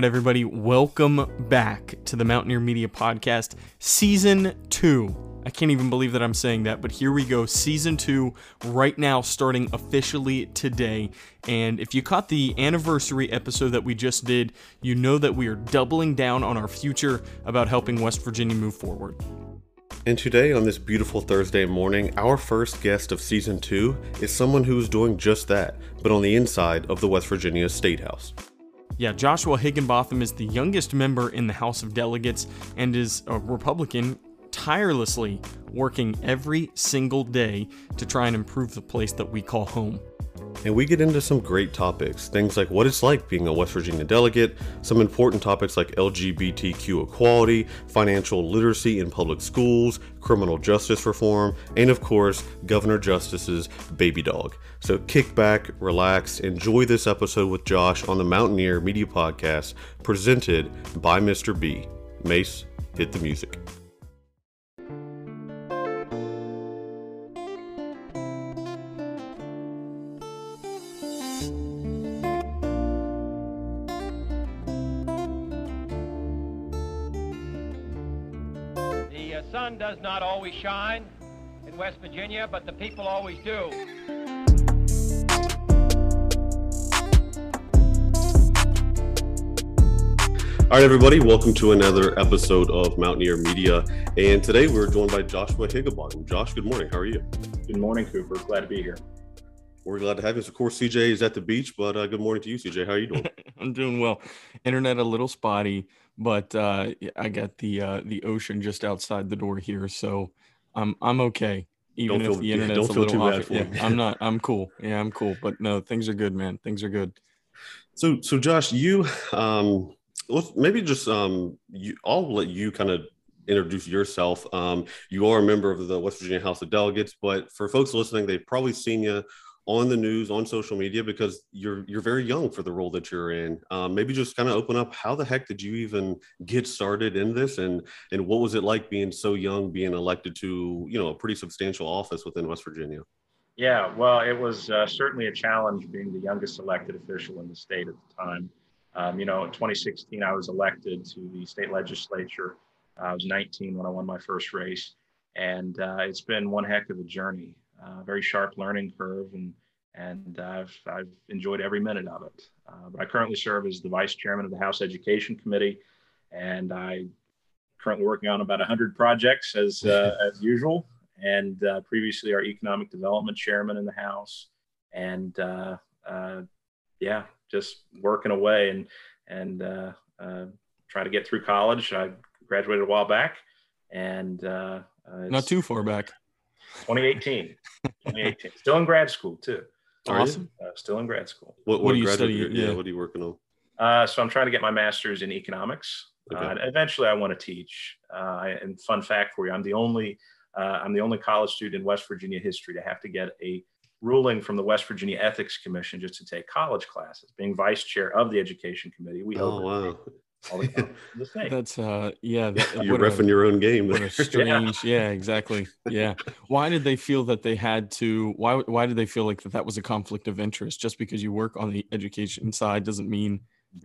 right, everybody, welcome back to the Mountaineer Media Podcast, Season 2. I can't even believe that I'm saying that, but here we go. Season 2, right now, starting officially today. And if you caught the anniversary episode that we just did, you know that we are doubling down on our future about helping West Virginia move forward. And today, on this beautiful Thursday morning, our first guest of season two is someone who is doing just that, but on the inside of the West Virginia State House. Yeah, Joshua Higginbotham is the youngest member in the House of Delegates and is a Republican tirelessly working every single day to try and improve the place that we call home. And we get into some great topics, things like what it's like being a West Virginia delegate, some important topics like LGBTQ equality, financial literacy in public schools, criminal justice reform, and of course, Governor Justice's baby dog. So kick back, relax, enjoy this episode with Josh on the Mountaineer Media Podcast presented by Mr. B. Mace, hit the music. The uh, sun does not always shine in West Virginia, but the people always do. All right, everybody, welcome to another episode of Mountaineer Media. And today we're joined by Joshua Higginbotham. Josh, good morning. How are you? Good morning, Cooper. Glad to be here. We're glad to have you. Of course, CJ is at the beach, but uh, good morning to you, CJ. How are you doing? I'm doing well. Internet a little spotty, but uh, I got the uh, the ocean just outside the door here, so I'm I'm okay. Even Don't if feel- the yeah, internet's don't a feel little too off. bad for yeah, me. I'm not. I'm cool. Yeah, I'm cool. But no, things are good, man. Things are good. So, so Josh, you um, let's maybe just um, you, I'll let you kind of introduce yourself. Um, you are a member of the West Virginia House of Delegates, but for folks listening, they've probably seen you on the news, on social media, because you're you're very young for the role that you're in. Um, maybe just kind of open up. How the heck did you even get started in this, and and what was it like being so young, being elected to you know a pretty substantial office within West Virginia? Yeah, well, it was uh, certainly a challenge being the youngest elected official in the state at the time. Um, you know, in 2016, I was elected to the state legislature. I was 19 when I won my first race, and uh, it's been one heck of a journey. Uh, very sharp learning curve, and and I've I've enjoyed every minute of it. Uh, but I currently serve as the vice chairman of the House Education Committee, and I currently working on about 100 projects as uh, as usual and uh, previously our economic development chairman in the House, and uh, uh, yeah, just working away and and uh, uh, try to get through college. I graduated a while back, and uh, uh, Not too far back. 2018. 2018. Still in grad school too. Awesome. Uh, still in grad school. What, What are you graduate studying? year- Yeah. what are you working on? Uh, so I'm trying to get my master's in economics. Okay. Uh, and eventually, I want to teach. Uh, and fun fact for you, I'm the only uh, I'm the only college student in West Virginia history to have to get a ruling from the West Virginia Ethics Commission just to take college classes. Being vice chair of the Education Committee, we Oh wow! all the colleges the state. That's uh, yeah. that- You're what a- refing your own game. What a strange, yeah. exactly, yeah. Why did they feel that they had to? Why why did they feel like that that was a conflict of interest? Just because you work on the education side doesn't mean,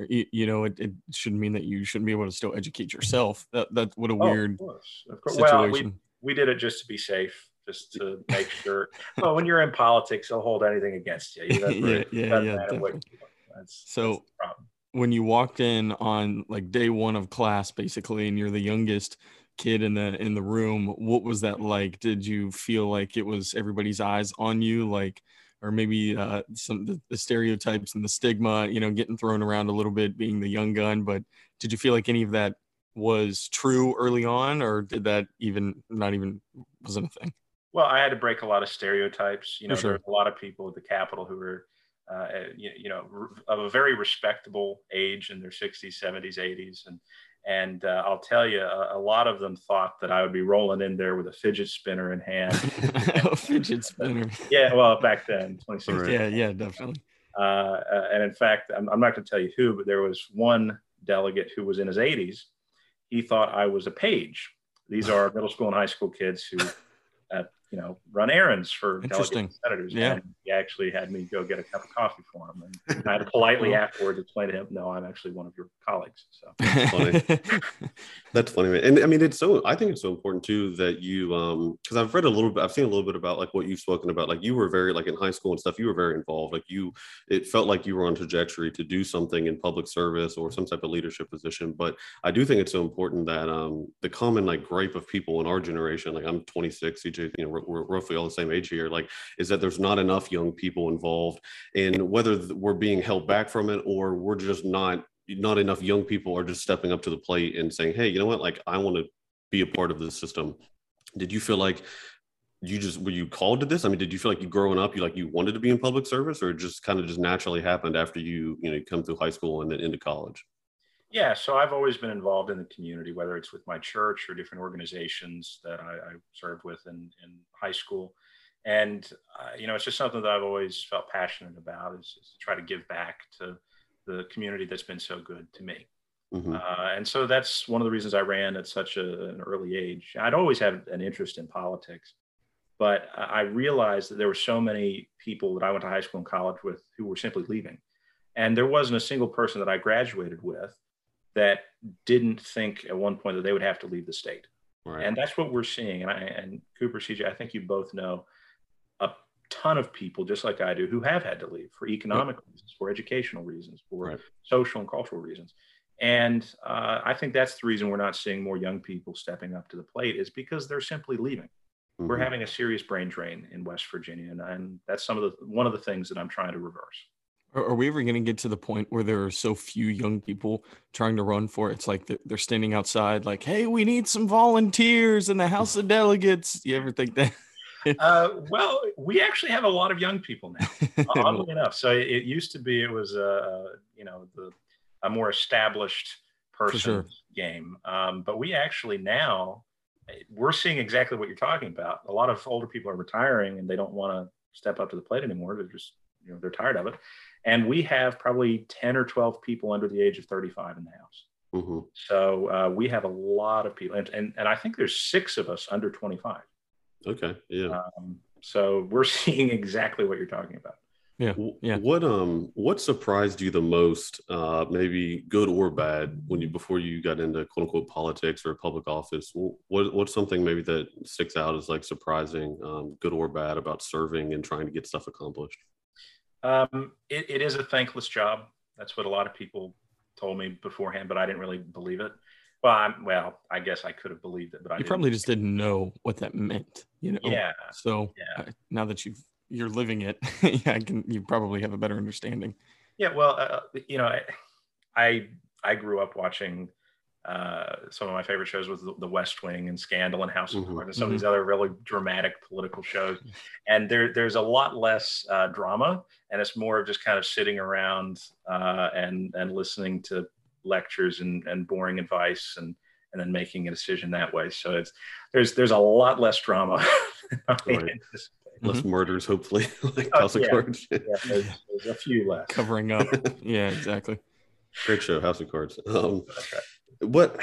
you, you know, it, it shouldn't mean that you shouldn't be able to still educate yourself. That that's what a Oh, weird of course, of course. Well, we, situation. we did it just to be safe, just to make sure. well, when you're in politics, they'll hold anything against you. You know, Yeah, yeah, yeah, you. That's, So- that's when you walked in on like day one of class, basically, and you're the youngest kid in the in the room, what was that like? Did you feel like it was everybody's eyes on you, like? Or maybe uh, some the, the stereotypes and the stigma, you know, getting thrown around a little bit, being the young gun. But did you feel like any of that was true early on, or did that even not even wasn't a thing? Well, I had to break a lot of stereotypes. You know, sure. there's a lot of people at the Capitol who are, uh, you, you know, of a very respectable age in their 60s, 70s, 80s, and and uh, I'll tell you, a, a lot of them thought that I would be rolling in there with a fidget spinner in hand. a fidget spinner. yeah, well, back then, 2016. Right. Yeah, yeah, definitely. Uh, uh, and in fact, I'm, I'm not going to tell you who, but there was one delegate who was in his 80s. He thought I was a page. These are middle school and high school kids who, uh, you you know, run errands for Interesting. senators. Yeah. And he actually had me go get a cup of coffee for him. And I had to politely afterwards explain to him, no, I'm actually one of your colleagues. So funny. That's funny, man. And I mean, it's so, I think it's so important too that you, um, cause I've read a little bit, I've seen a little bit about like what you've spoken about. Like you were very, like in high school and stuff, you were very involved. Like you, it felt like you were on trajectory to do something in public service or some type of leadership position. But I do think it's so important that, um, the common like gripe of people in our generation, like I'm 26, CJ, you know, we're, roughly all the same age here, like, is that there's not enough young people involved. And whether we're being held back from it or we're just not not enough young people are just stepping up to the plate and saying hey you know what? Like i want to be a part of this system. Did you feel like you just were you called to this? I mean did you feel like you growing up you like you wanted to be in public service or just kind of just naturally happened after you you know come through high school and then into college Yeah, so I've always been involved in the community, whether it's with my church or different organizations that I, I served with in, in high school. And, uh, you know, it's just something that I've always felt passionate about is, is to try to give back to the community that's been so good to me. Mhm. Uh, and so that's one of the reasons I ran at such a, an early age. I'd always had an interest in politics, but I realized that there were so many people that I went to high school and college with who were simply leaving. And there wasn't a single person that I graduated with that didn't think at one point that they would have to leave the state. right And that's what we're seeing. And I and Cooper CJ, I think you both know a ton of people just like I do who have had to leave for economic reasons, for educational reasons, for Right. social and cultural reasons. And uh, I think that's the reason we're not seeing more young people stepping up to the plate is because they're simply leaving. We're Mhm. having a serious brain drain in West Virginia, and, and that's some of the one of the things that I'm trying to reverse. Are, are we ever going to get to the point where there are so few young people trying to run for it? It's like they're, standing outside, like, "Hey, we need some volunteers in the House of Delegates." You ever think that? Uh, well, we actually have a lot of young people now. oddly enough. So it used to be it was uh, you know the a more established person sure. game, um, but we actually now we're seeing exactly what you're talking about. A lot of older people are retiring and they don't want to step up to the plate anymore. They're just you know they're tired of it, and we have probably ten or twelve people under the age of 35 in the house. Mhm. So uh, we have a lot of people, and, and and I think there's six of us under 25. okay yeah Um, so we're seeing exactly what you're talking about. W- yeah. What um what surprised you the most, uh, maybe good or bad, when you before you got into quote unquote politics or public office? What what's something maybe that sticks out as like surprising, um, good or bad, about serving and trying to get stuff accomplished? Um, it, it is a thankless job. That's what a lot of people told me beforehand, but I didn't really believe it. Well, I'm, well, I guess I could have believed it, but I You didn't. probably just didn't know what that meant, you know. yeah, So Yeah. uh, now that you've you're living it, yeah, I can. You probably have a better understanding. yeah. Well, uh, you know, I, I I grew up watching uh, some of my favorite shows was The West Wing and Scandal and House of Mhm. Cards and some of these other really dramatic political shows. And there there's a lot less uh, drama, and it's more of just kind of sitting around uh, and and listening to lectures and, and boring advice and and then making a decision that way. So it's there's there's a lot less drama. than I Right. anticipated. Less murders, hopefully, like Oh, House of yeah. Cards. Yeah, there's, there's a few less. Covering up. yeah, exactly. Great show, House of Cards. Um, That's right. What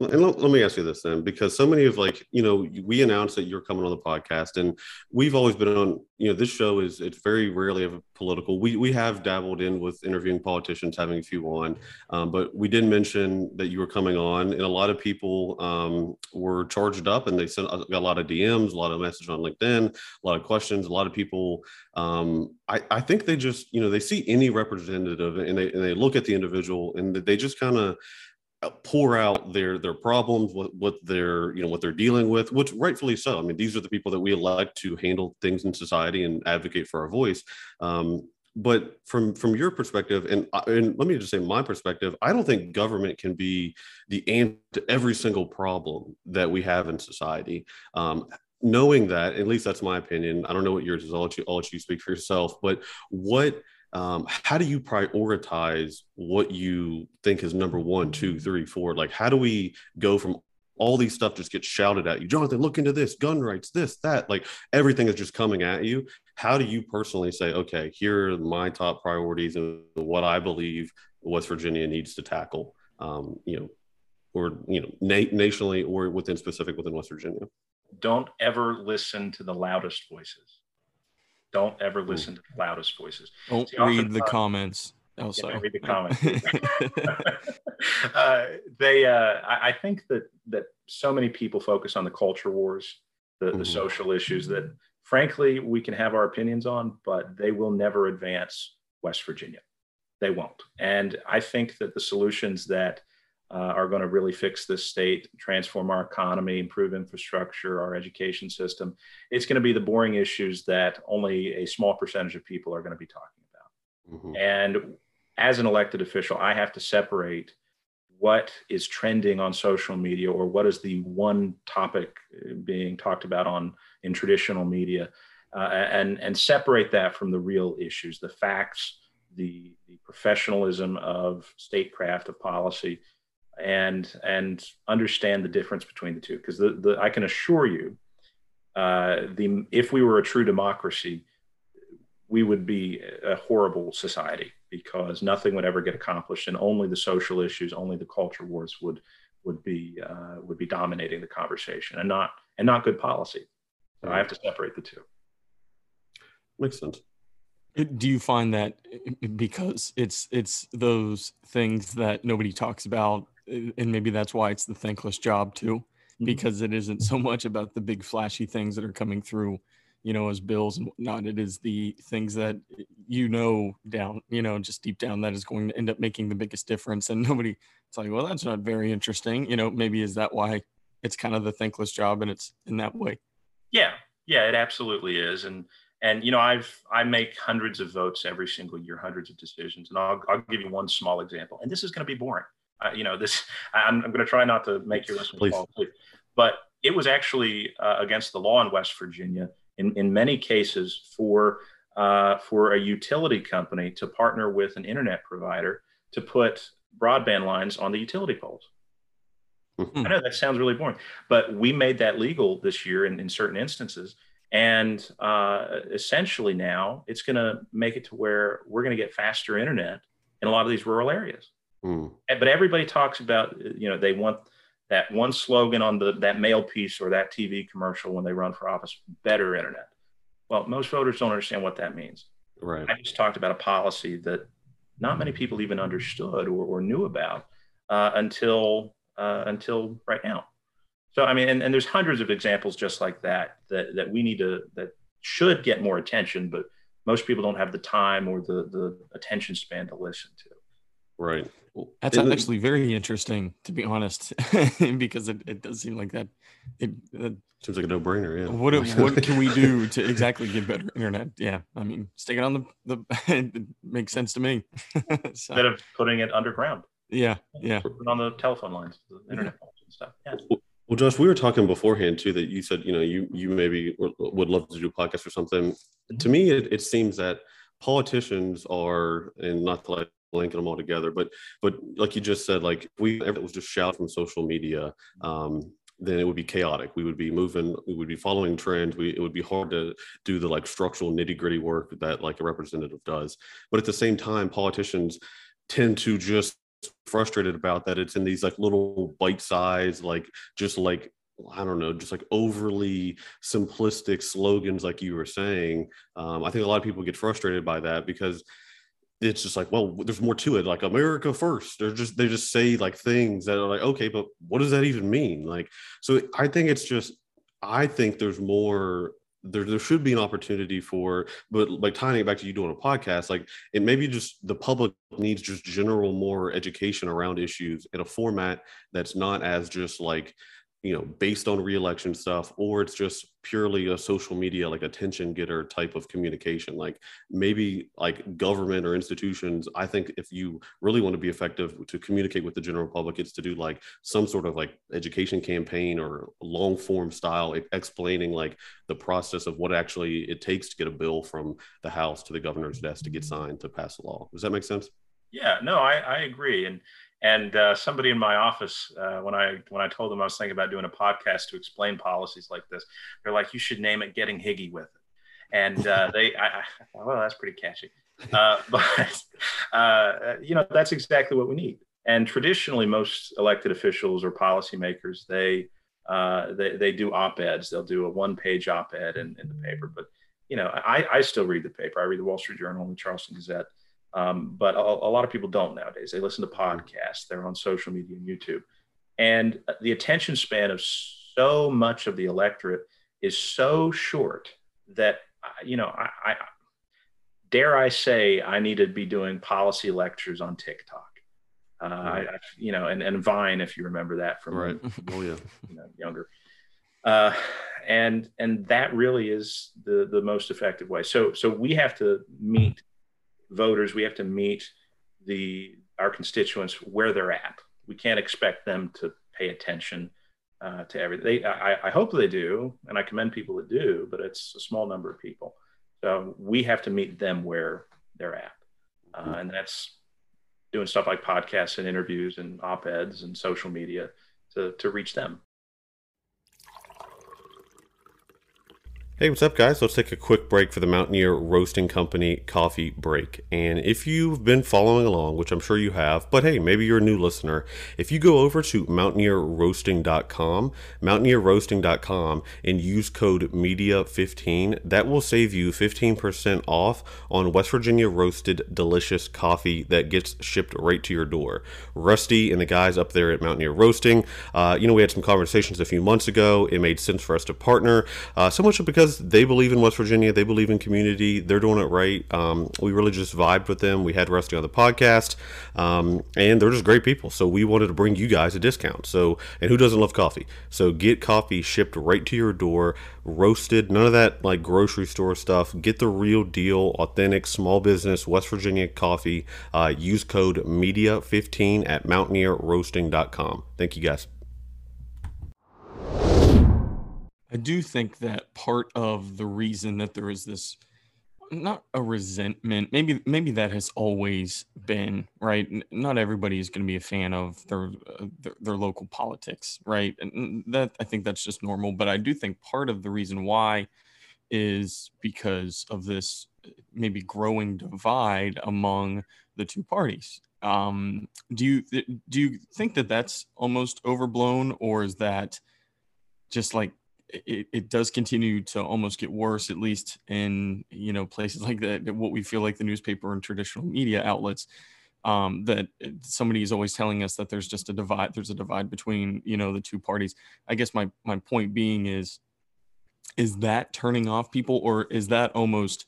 and let, let me ask you this then because so many of like you know we announced that you're coming on the podcast and we've always been on you know this show is it's very rarely of a political. We we have dabbled in with interviewing politicians having a few on um, but we did mention that you were coming on and a lot of people um, were charged up and they sent got a lot of dms a lot of messages on linkedin a lot of questions a lot of people um, I, I think they just you know they see any representative and they, and they look at the individual and they just kind of uh, pour out their their problems what what they're you know what they're dealing with which rightfully so. I mean these are the people that we elect to handle things in society and advocate for our voice. Um, but from from your perspective and I- and let me just say my perspective i don't think government can be the answer to every single problem that we have in society. Um, knowing that at least that's my opinion i don't know what yours is i'll let you, I'll let you speak for yourself but what um, how do you prioritize what you think is number one, two, three, four? Like, how do we go from all these stuff just gets shouted at you, Jonathan? Look into this, gun rights, this, that. Like everything is just coming at you. How do you personally say, okay, here are my top priorities and what I believe West Virginia needs to tackle? Um, you know, or you know, na- nationally or within specific within West Virginia. don't ever listen to the loudest voices. Don't ever listen to the loudest voices. Don't See, read the comments. Oh, sorry. read the comments. uh, they, uh, I, I, think that that so many people focus on the culture wars, the, mm-hmm. the social issues that, frankly, we can have our opinions on, but they will never advance West Virginia. They won't. And I think that the solutions that uh, are going to really fix this state, transform our economy, improve infrastructure, our education system. It's going to be the boring issues that only a small percentage of people are going to be talking about. Mm-hmm. And as an elected official, I have to separate what is trending on social media or what is the one topic uh, being talked about on in traditional media uh, and and separate that from the real issues the facts the, the professionalism of statecraft of policy and and understand the difference between the two. Because the, the I can assure you uh, the if we were a true democracy we would be a horrible society because nothing would ever get accomplished and only the social issues only the culture wars would would be uh, would be dominating the conversation and not and not good policy. So I have to separate the two. Makes sense. Do you find that because it's it's those things that nobody talks about and maybe that's why it's the thankless job too mm-hmm. because it isn't so much about the big flashy things that are coming through you know as bills and whatnot. It is the things that you know down you know just deep down that is going to end up making the biggest difference. And nobody it's like well that's not very interesting. You know maybe is that why it's kind of the thankless job and it's in that way. Yeah. Yeah it absolutely is. And and you know i've i make hundreds of votes every single year hundreds of decisions. And i'll, I'll give you one small example. And this is going to be boring uh, you know, this I'm, I'm going to try not to make your listeners fall asleep, but it was actually uh, against the law in West Virginia in, in many cases for uh, for a utility company to partner with an internet provider to put broadband lines on the utility poles. Mm-hmm. I know that sounds really boring, but we made that legal this year in, in certain instances. And uh, essentially now it's going to make it to where we're going to get faster internet in a lot of these rural areas. Mm. But everybody talks about, you know, they want that one slogan on the that mail piece or that TV commercial when they run for office, better internet. Well, most voters don't understand what that means. Right. I just talked about a policy that not many people even understood or, or knew about uh, until uh, until right now. So I mean, and, and there's hundreds of examples just like that that that we need to that should get more attention, but most people don't have the time or the the attention span to listen to. Right. That's Isn't actually very interesting, to be honest, because it, it does seem like that. It, it seems like a no brainer. Yeah. What what can we do to exactly get better internet? Yeah, I mean, stick it on the the. it makes sense to me. so, Instead of putting it underground. Yeah, yeah. Put it on the telephone lines, the internet yeah. and stuff. Yeah. Well, Josh, we were talking beforehand too that you said you know you you maybe would love to do a podcast or something. Mm-hmm. To me, it, it seems that politicians are, and not to like linking them all together. But but like you just said, like we it was just shout from social media, um, then it would be chaotic. We would be moving, we would be following trends. We it would be hard to do the like structural nitty gritty work that like a representative does. But at the same time, politicians tend to just frustrated about that it's in these like little bite size like just like I don't know, just like overly simplistic slogans, like you were saying. Um, I think a lot of people get frustrated by that because it's just like, well, there's more to it. Like America first. They're just they just say like things that are like, okay, but what does that even mean? Like, so I think it's just I think there's more there, there should be an opportunity for but like tying it back to you doing a podcast like it maybe just the public needs just general more education around issues in a format that's not as just like you know based on reelection stuff or it's just purely a social media like attention getter type of communication. Like maybe like government or institutions i think if you really want to be effective to communicate with the general public it's to do like some sort of like education campaign or long form style explaining like the process of what actually it takes to get a bill from the house to the governor's desk to get signed to pass a law. Does that make sense? Yeah no i, I agree. And and uh, somebody in my office, uh, when I when I told them I was thinking about doing a podcast to explain policies like this, they're like, "You should name it Getting Higgy with it." And uh, they, I, I, well, that's pretty catchy. Uh, but uh, you know, that's exactly what we need. And traditionally, most elected officials or policymakers, they uh, they, they do op-eds. They'll do a one-page op-ed in, in the paper. But you know, I, I still read the paper. I read the Wall Street Journal and the Charleston Gazette. Um, but a, a, lot of people don't nowadays. They listen to podcasts. They're on social media and YouTube, and the attention span of so much of the electorate is so short that you know I, I dare I say I need to be doing policy lectures on TikTok. Uh. I, you know, and, and Vine, if you remember that from right. oh yeah, you know, younger. Uh, and and that really is the the most effective way. So so we have to meet voters. We have to meet the our constituents where they're at. We can't expect them to pay attention uh, to everything. They, I, I hope they do, and I commend people that do, but it's a small number of people. So we have to meet them where they're at, uh, and that's doing stuff like podcasts and interviews and op-eds and social media to, to reach them. Hey, what's up, guys? Let's take a quick break for the Mountaineer Roasting Company coffee break. And if you've been following along, which I'm sure you have, but hey, maybe you're a new listener, if you go over to mountaineerroasting.com, mountaineerroasting.com, and use code MEDIA15, that will save you 15% off on West Virginia roasted delicious coffee that gets shipped right to your door. Rusty and the guys up there at Mountaineer Roasting, uh, you know, we had some conversations a few months ago. It made sense for us to partner, uh, so much because because they believe in West Virginia, they believe in community, they're doing it right. Um, we really just vibed with them. We had Rusty on the podcast, um, and they're just great people. So we wanted to bring you guys a discount. So, and who doesn't love coffee? So get coffee shipped right to your door, roasted, none of that like grocery store stuff. Get the real deal, authentic small business West Virginia coffee. Uh, use code MEDIA15 at mountaineerroasting.com. Thank you guys. I do think that part of the reason that there is this not a resentment maybe maybe that has always been right? Not everybody is going to be a fan of their, uh, their, their local politics right? And that i think that's just normal but i do think part of the reason why is because of this maybe growing divide among the two parties. Um do you do you think that that's almost overblown or is that just like it, it does continue to almost get worse, at least in you know places like that. What we feel like the newspaper and traditional media outlets. Um, that somebody is always telling us that there's just a divide. There's a divide between you know the two parties. I guess my my point being is, is that turning off people, or is that almost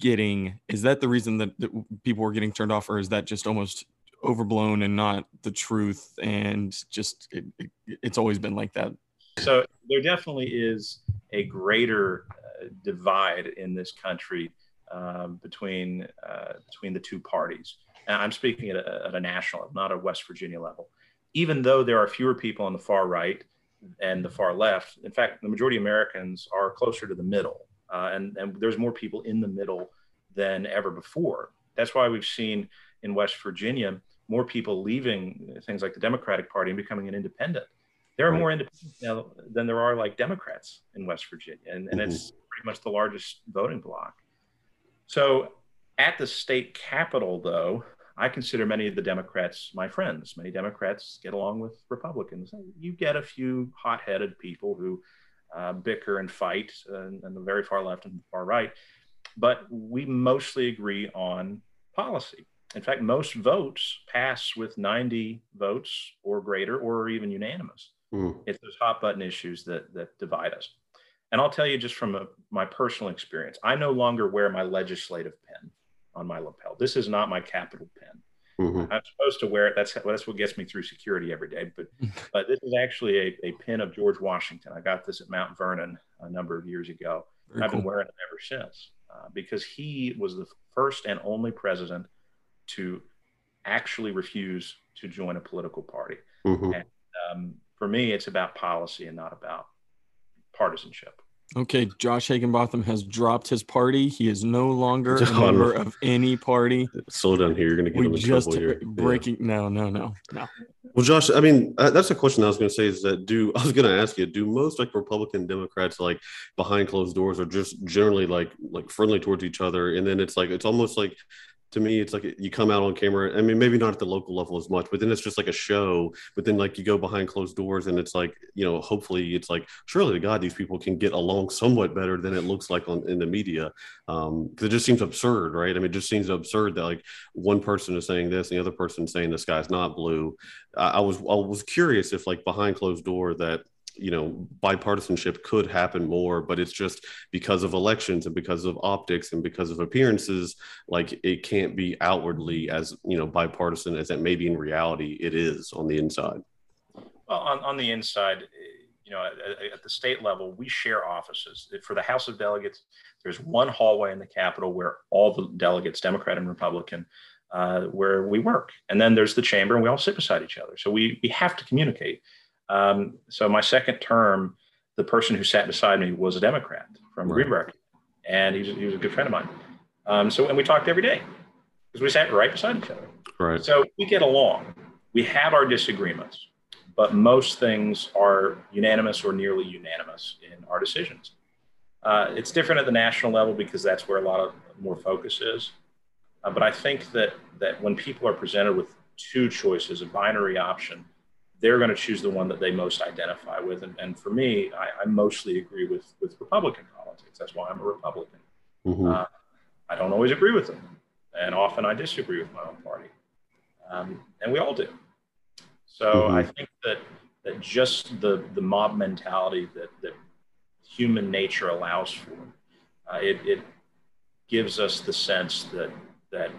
getting? Is that the reason that, that people are getting turned off, or is that just almost overblown and not the truth and just it, it, it's always been like that so there definitely is a greater uh, divide in this country um, between uh, between the two parties. And I'm speaking at a, at a national not a West Virginia level. Even though there are fewer people on the far right and the far left, in fact, the majority of Americans are closer to the middle, uh, and, and there's more people in the middle than ever before. That's why we've seen in West Virginia more people leaving things like the Democratic Party and becoming an independent there are more independents now than there are like Democrats in West Virginia, and, and mm-hmm. it's pretty much the largest voting bloc. So at the state capitol, though, I consider many of the Democrats my friends. Many Democrats get along with Republicans. You get a few hot-headed people who uh, bicker and fight, and, and the very far left and far right, but we mostly agree on policy. In fact, most votes pass with 90 votes or greater, or even unanimous. Mm. It's those hot button issues that that divide us. And I'll tell you just from a, my personal experience, I no longer wear my legislative pen on my lapel. This is not my capital pen. Mm-hmm. I'm supposed to wear it. That's that's what gets me through security every day. But but this is actually a, a pin of George Washington. I got this at Mount Vernon a number of years ago. I've cool. been wearing it ever since uh, because he was the first and only president to actually refuse to join a political party. Mm-hmm. And um, for me, it's about policy and not about partisanship. Okay, Josh Higginbotham has dropped his party. He is no longer a member of any party. Slow down here. You're going to get we him in just trouble here. Breaking. Yeah. No, no, no, no. Well, Josh, I mean, uh, that's a question I was going to say is that do I was going to ask you, do most like Republican Democrats like behind closed doors are just generally like like friendly towards each other, and then it's like it's almost like to me it's like you come out on camera i mean maybe not at the local level as much but then it's just like a show but then like you go behind closed doors and it's like you know hopefully it's like surely to god these people can get along somewhat better than it looks like on in the media. Um it just seems absurd right? I mean it just seems absurd that like one person is saying this and the other person saying the sky's not blue. I, I was i was curious if like behind closed door that you know bipartisanship could happen more but it's just because of elections and because of optics and because of appearances like it can't be outwardly as you know bipartisan as it maybe in reality it is on the inside. Well on, on the inside you know at, at the state level we share offices. For the house of delegates there's one hallway in the capitol where all the delegates democrat and republican uh, where we work. And then there's the chamber and we all sit beside each other. So we, we have to communicate um, so my second term, the person who sat beside me was a Democrat from right. Greenbrier, and he was, he was a good friend of mine. Um, so and we talked every day because we sat right beside each other. Right. So we get along. We have our disagreements, but most things are unanimous or nearly unanimous in our decisions. Uh, it's different at the national level because that's where a lot of more focus is. Uh, but I think that that when people are presented with two choices, a binary option, they're going to choose the one that they most identify with. And, and for me, I, I, mostly agree with, with Republican politics. That's why I'm a Republican. Mm-hmm. Uh, I don't always agree with them. And often I disagree with my own party. Um, and we all do. So mm-hmm. I think that, that just the, the mob mentality that, that human nature allows for, uh, it, it gives us the sense that, that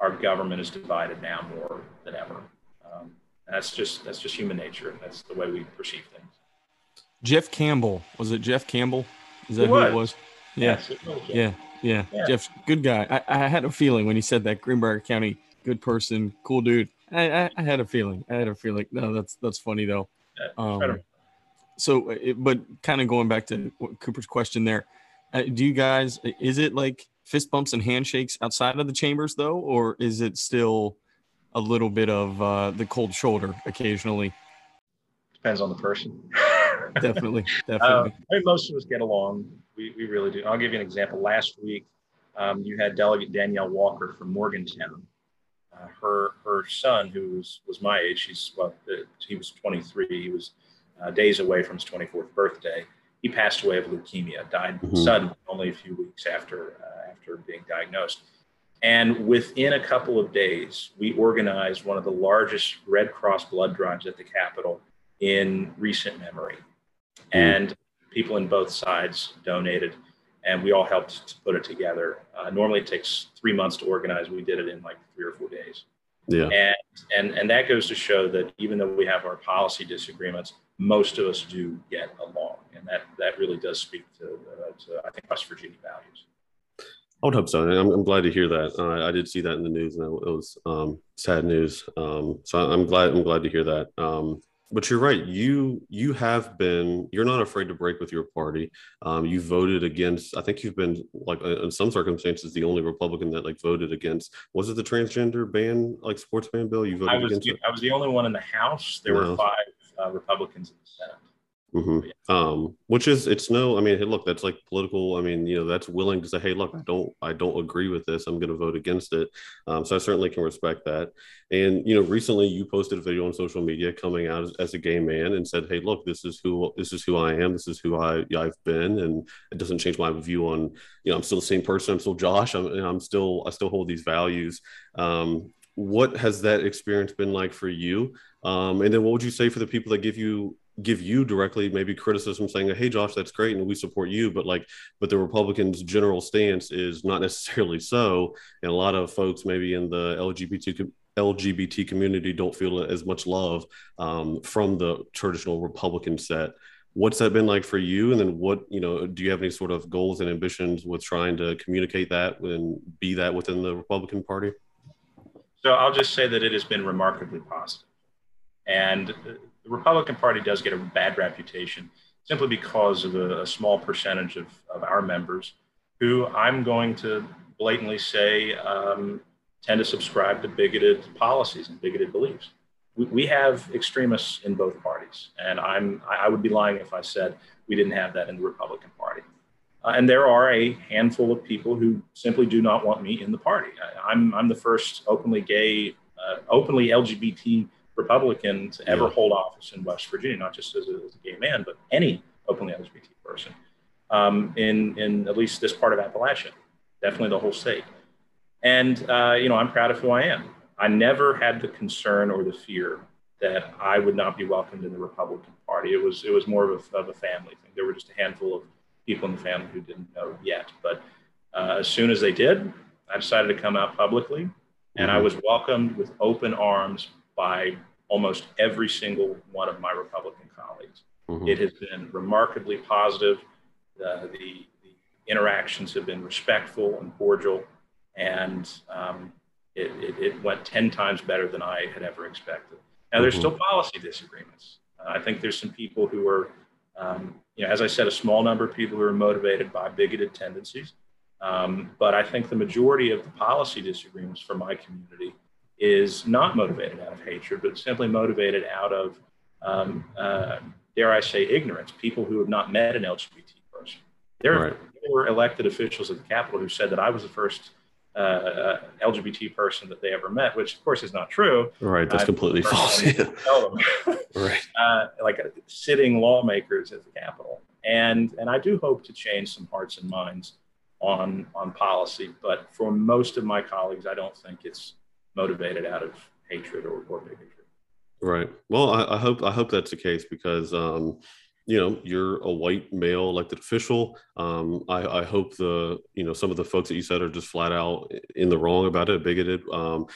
our government is divided now more than ever. That's just that's just human nature. And that's the way we perceive things. Jeff Campbell was it? Jeff Campbell is that it who it was? Yeah, yes, yeah, yeah, yeah. Jeff's good guy. I, I, had a feeling when he said that Greenbrier County, good person, cool dude. I, I, I, had a feeling. I had a feeling. No, that's that's funny though. Um, so, it, but kind of going back to Cooper's question there, uh, do you guys? Is it like fist bumps and handshakes outside of the chambers though, or is it still? A little bit of uh, the cold shoulder occasionally. Depends on the person. definitely, definitely. Uh, I mean, most of us get along. We, we really do. I'll give you an example. Last week, um, you had Delegate Danielle Walker from Morgantown. Uh, her her son, who was, was my age, he's well, he was 23. He was uh, days away from his 24th birthday. He passed away of leukemia. Died mm-hmm. suddenly, only a few weeks after uh, after being diagnosed. And within a couple of days, we organized one of the largest Red Cross blood drives at the Capitol in recent memory. Hmm. And people in both sides donated, and we all helped to put it together. Uh, normally, it takes three months to organize. We did it in like three or four days. Yeah. And, and, and that goes to show that even though we have our policy disagreements, most of us do get along. And that, that really does speak to, uh, to I think, West Virginia values. I would hope so. I'm, I'm glad to hear that. Uh, I did see that in the news, and it was um, sad news. Um, so I'm glad. I'm glad to hear that. Um, but you're right. You you have been. You're not afraid to break with your party. Um, you voted against. I think you've been like in some circumstances the only Republican that like voted against. Was it the transgender ban, like sports ban bill? You voted I was against. The. I was the only one in the House. There were five uh, Republicans in the Senate. Mm-hmm. Um, which is it's no, I mean, hey, look, that's like political. I mean, you know, that's willing to say, hey, look, I don't, I don't agree with this. I'm going to vote against it. Um, so I certainly can respect that. And you know, recently you posted a video on social media coming out as, as, a gay man and said, hey, look, this is who, this is who I am. This is who I, I've been, and it doesn't change my view on, you know, I'm still the same person. I'm still Josh. I'm, I'm still, I still hold these values. Um, what has that experience been like for you? Um, and then what would you say for the people that give you give you directly maybe criticism saying hey josh that's great and we support you but like but the republicans general stance is not necessarily so and a lot of folks maybe in the lgbt lgbt community don't feel as much love um, from the traditional republican set. What's that been like for you? And then what you know do you have any sort of goals and ambitions with trying to communicate that and be that within the republican party? So i'll just say that it has been remarkably positive. And the Republican Party does get a bad reputation simply because of a, a small percentage of, of our members who I'm going to blatantly say um, tend to subscribe to bigoted policies and bigoted beliefs. We, we have extremists in both parties, and I'm I would be lying if I said we didn't have that in the Republican Party. Uh, and there are a handful of people who simply do not want me in the party. I, am I'm, I'm the first openly gay, uh, openly LGBT Republican to ever yeah. hold office in West Virginia, not just as a, as a gay man, but any openly LGBT person um, in, in at least this part of Appalachia, definitely the whole state. And, uh, you know, I'm proud of who I am. I never had the concern or the fear that I would not be welcomed in the Republican Party. It was, it was more of a, of a family thing. There were just a handful of people in the family who didn't know yet. But uh, as soon as they did, I decided to come out publicly. And I mm-hmm. was welcomed with open arms by almost every single one of my Republican colleagues. Mm-hmm. It has been remarkably positive. The, the, the, interactions have been respectful and cordial, and um, it, it, it, went 10 times better than I had ever expected. Now, there's mm-hmm. still policy disagreements. Uh, I think there's some people who are, um, you know, as I said, a small number of people who are motivated by bigoted tendencies. Um, but I think the majority of the policy disagreements for my community is not motivated out of hatred, but simply motivated out of, um, uh, dare I say, ignorance. People who have not met an LGBT person. There, right. were elected officials at the Capitol who said that I was the first uh, uh LGBT person that they ever met, which of course is not true. Right, that's completely false. right, uh, like uh, sitting lawmakers at the Capitol, and and I do hope to change some hearts and minds on on policy. But for most of my colleagues, I don't think it's motivated out of hatred or, or bigotry. Right. Well, I, I, hope I hope that's the case because um, you know you're a white male elected official. Um, I, I, hope the you know some of the folks that you said are just flat out in the wrong about it, bigoted. Um,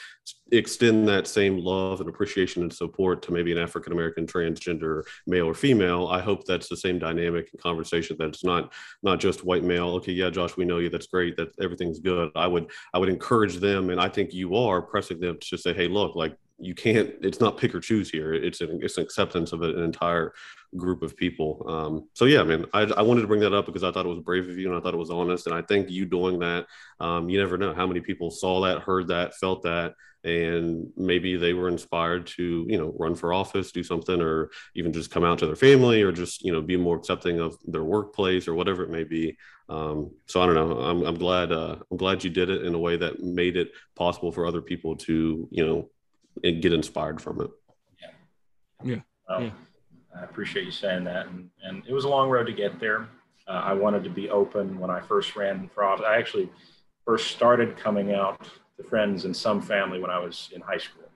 extend that same love and appreciation and support to maybe an African American transgender male or female. I hope that's the same dynamic and conversation. That it's not not just white male. Okay, yeah, Josh, we know you. That's great. That everything's good. I would I would encourage them, and I think you are pressing them to say, hey, look, like you can't it's not pick or choose here. It's an, it's an acceptance of an entire group of people. Um, so yeah man I, I wanted to bring that up because i thought it was brave of you and i thought it was honest. And i think you doing that um, you never know how many people saw that heard that felt that and maybe they were inspired to you know run for office do something or even just come out to their family or just you know be more accepting of their workplace or whatever it may be. Um, so i don't know. I'm, I'm glad uh, i'm glad you did it in a way that made it possible for other people to you know get inspired from it. Yeah. Yeah. Well, yeah. I appreciate you saying that. And, and it was a long road to get there. Uh, I wanted to be open when I first ran for office. I actually first started coming out to friends and some family when I was in high school.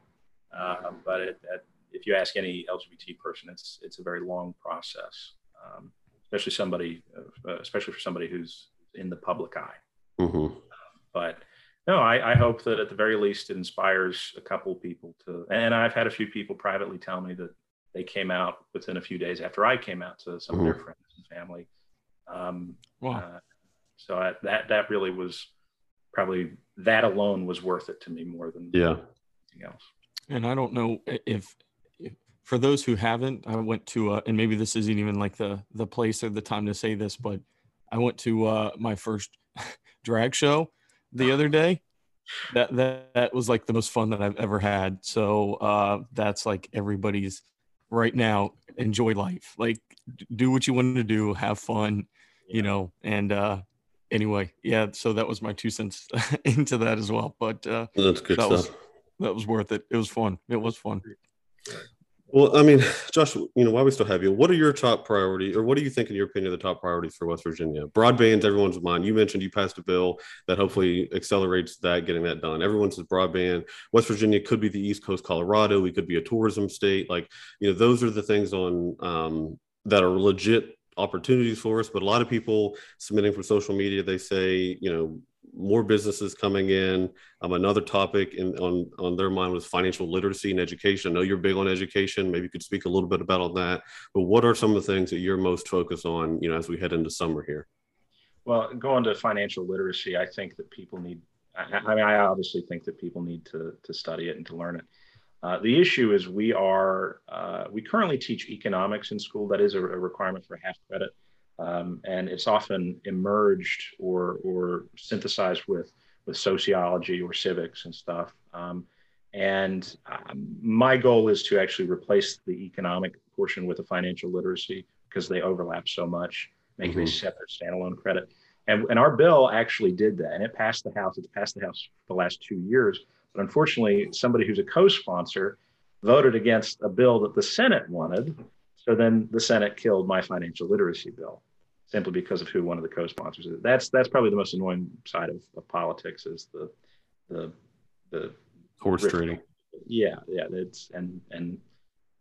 Uh, but it, it, if you ask any LGBT person, it's it's a very long process, um, especially somebody, uh, especially for somebody who's in the public eye. Mm-hmm. but no, I, I, hope that at the very least it inspires a couple people to. And I've had a few people privately tell me that they came out within a few days after I came out to some mm-hmm. of their mm-hmm. friends and family. Um, wow. Uh, so I, that that really was probably that alone was worth it to me more than yeah anything else. And I don't know if, if for those who haven't, I went to uh, and maybe this isn't even like the the place or the time to say this, but I went to uh, my first drag show the other day. That that that was like the most fun that I've ever had. So uh, that's like everybody's right now. Enjoy life. Like do what you want to do. Have fun. Yeah. You know. And uh, anyway, yeah. So that was my two cents into that as well. But uh, that's good that stuff. Was, that was worth it. It was fun. It was fun. Well, I mean, Josh, you know, while we still have you, what are your top priority, or what do you think, in your opinion, the top priorities for West Virginia? Broadband's everyone's mind. You mentioned you passed a bill that hopefully accelerates that, getting that done. Everyone says broadband. West Virginia could be the East Coast Colorado. We could be a tourism state. Like, you know, those are the things on um, that are legit opportunities for us. But a lot of people submitting from social media, they say, you know, more businesses coming in. Um, another topic in, on on their mind was financial literacy and education. I know you're big on education. Maybe you could speak a little bit about that. But what are some of the things that you're most focused on? You know, as we head into summer here. Well, going to financial literacy, I think that people need. I, I mean, I obviously think that people need to to study it and to learn it. Uh, the issue is we are uh, we currently teach economics in school. That is a, a requirement for half credit. Um, and it's often emerged or, or synthesized with, with sociology or civics and stuff. Um, and um, my goal is to actually replace the economic portion with a financial literacy because they overlap so much, making mm-hmm. a separate standalone credit. And, and our bill actually did that, and it passed the House. It's passed the House for the last two years. But unfortunately, somebody who's a co-sponsor voted against a bill that the Senate wanted. So then the Senate killed my financial literacy bill simply because of who one of the co-sponsors is. That's that's probably the most annoying side of, of politics is the the the horse trading. Yeah, yeah, it's and and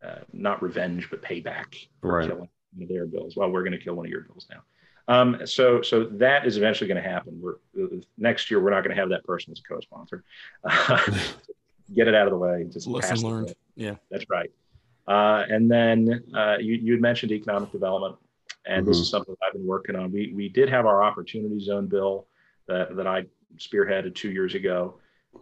uh, not revenge but payback for right. killing their bills. Well, we're going to kill one of your bills now. Um, so so that is eventually going to happen. We're next year we're not going to have that person as a co-sponsor. get it out of the way. Just lesson learned. Yeah, that's right. Uh, and then uh, you you had mentioned economic development, and mm-hmm. this is something I've been working on. We we did have our opportunity zone bill that that I spearheaded two years ago.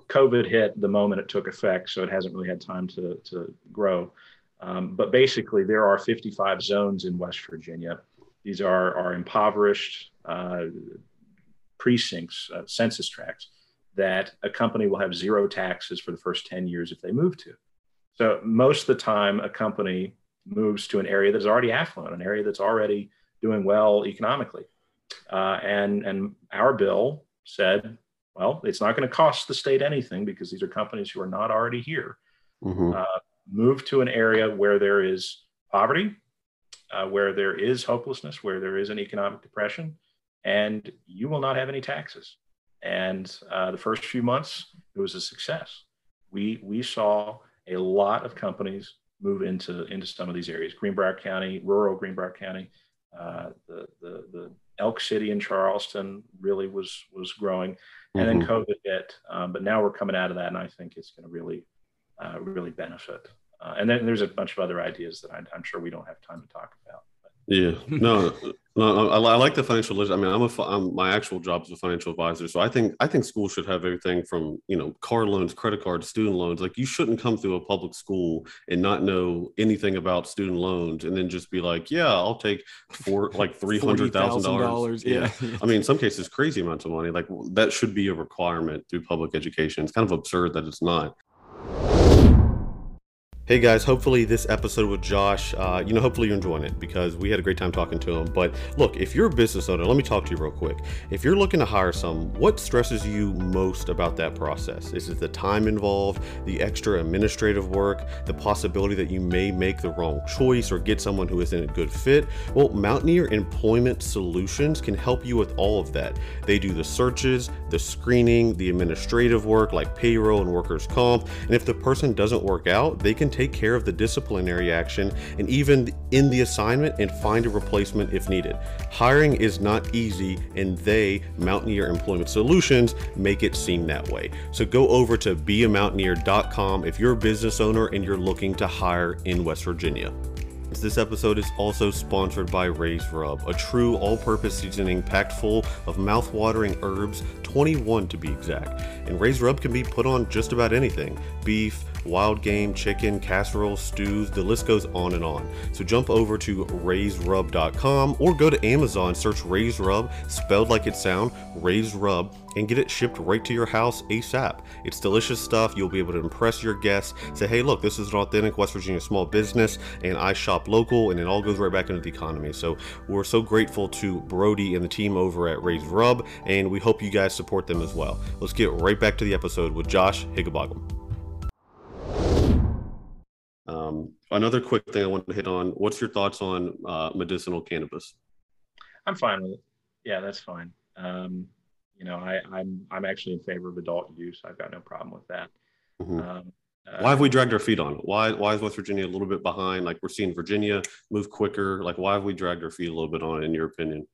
COVID hit the moment it took effect, so it hasn't really had time to to grow. Um, but basically, there are 55 zones in West Virginia. These are are impoverished uh, precincts, uh, census tracts that a company will have zero taxes for the first 10 years if they move to. So most of the time, a company moves to an area that's already affluent, an area that's already doing well economically. Uh, and, and our bill said, well, it's not going to cost the state anything because these are companies who are not already here. Mm-hmm. Uh, move to an area where there is poverty, uh, where there is hopelessness, where there is an economic depression, and you will not have any taxes. And uh, the first few months, it was a success. We we saw a lot of companies move into into some of these areas. Greenbrier County, rural Greenbrier County, uh, the, the the Elk City in Charleston really was was growing, and mm-hmm. then COVID hit. Um, but now we're coming out of that, and I think it's going to really uh, really benefit. Uh, and then there's a bunch of other ideas that I, I'm sure we don't have time to talk about. Yeah, no, no, I, I, like the financial literacy. I mean, I'm a, I'm, my actual job is a financial advisor, so I think I think schools should have everything from you know car loans, credit cards, student loans. Like you shouldn't come through a public school and not know anything about student loans, and then just be like, yeah, I'll take four like three hundred thousand dollars. Yeah, I mean, in some cases, crazy amounts of money. Like that should be a requirement through public education. It's kind of absurd that it's not. Hey guys, hopefully this episode with Josh, uh, you know, hopefully you're enjoying it because we had a great time talking to him. But look, if you're a business owner, let me talk to you real quick. If you're looking to hire some, what stresses you most about that process? Is it the time involved, the extra administrative work, the possibility that you may make the wrong choice or get someone who isn't a good fit? Well, Mountaineer Employment Solutions can help you with all of that. They do the searches, the screening, the administrative work like payroll and workers' comp. And if the person doesn't work out, they can take care of the disciplinary action and even in the assignment and find a replacement if needed. Hiring is not easy, and they, Mountaineer Employment Solutions, make it seem that way. So go over to beamountaineer.com if you're a business owner and you're looking to hire in West Virginia. This episode is also sponsored by Raised Rub, a true all purpose seasoning packed full of mouth-watering herbs, 21 to be exact. And Raised Rub can be put on just about anything beef, wild game, chicken, casseroles, stews, the list goes on and on. So jump over to raisedrub.com or go to Amazon, search Raised Rub, spelled like it sound, Raised Rub, and get it shipped right to your house ASAP. It's delicious stuff. You'll be able to impress your guests. Say, hey, look, this is an authentic West Virginia small business, and I shop local, and it all goes right back into the economy. So we're so grateful to Brody and the team over at Raised Rub, and we hope you guys support them as well. Let's get right back to the episode with Josh Higginbotham. Um, another quick thing I want to hit on. What's your thoughts on uh, medicinal cannabis? I'm fine with it. Yeah, that's fine. Um, you know, I, am I'm, I'm actually in favor of adult use. I've got no problem with that. Mm-hmm. Um, uh, why have we dragged our feet on it? Why why is West Virginia a little bit behind? Like we're seeing Virginia move quicker. Like why have we dragged our feet a little bit on it? In your opinion,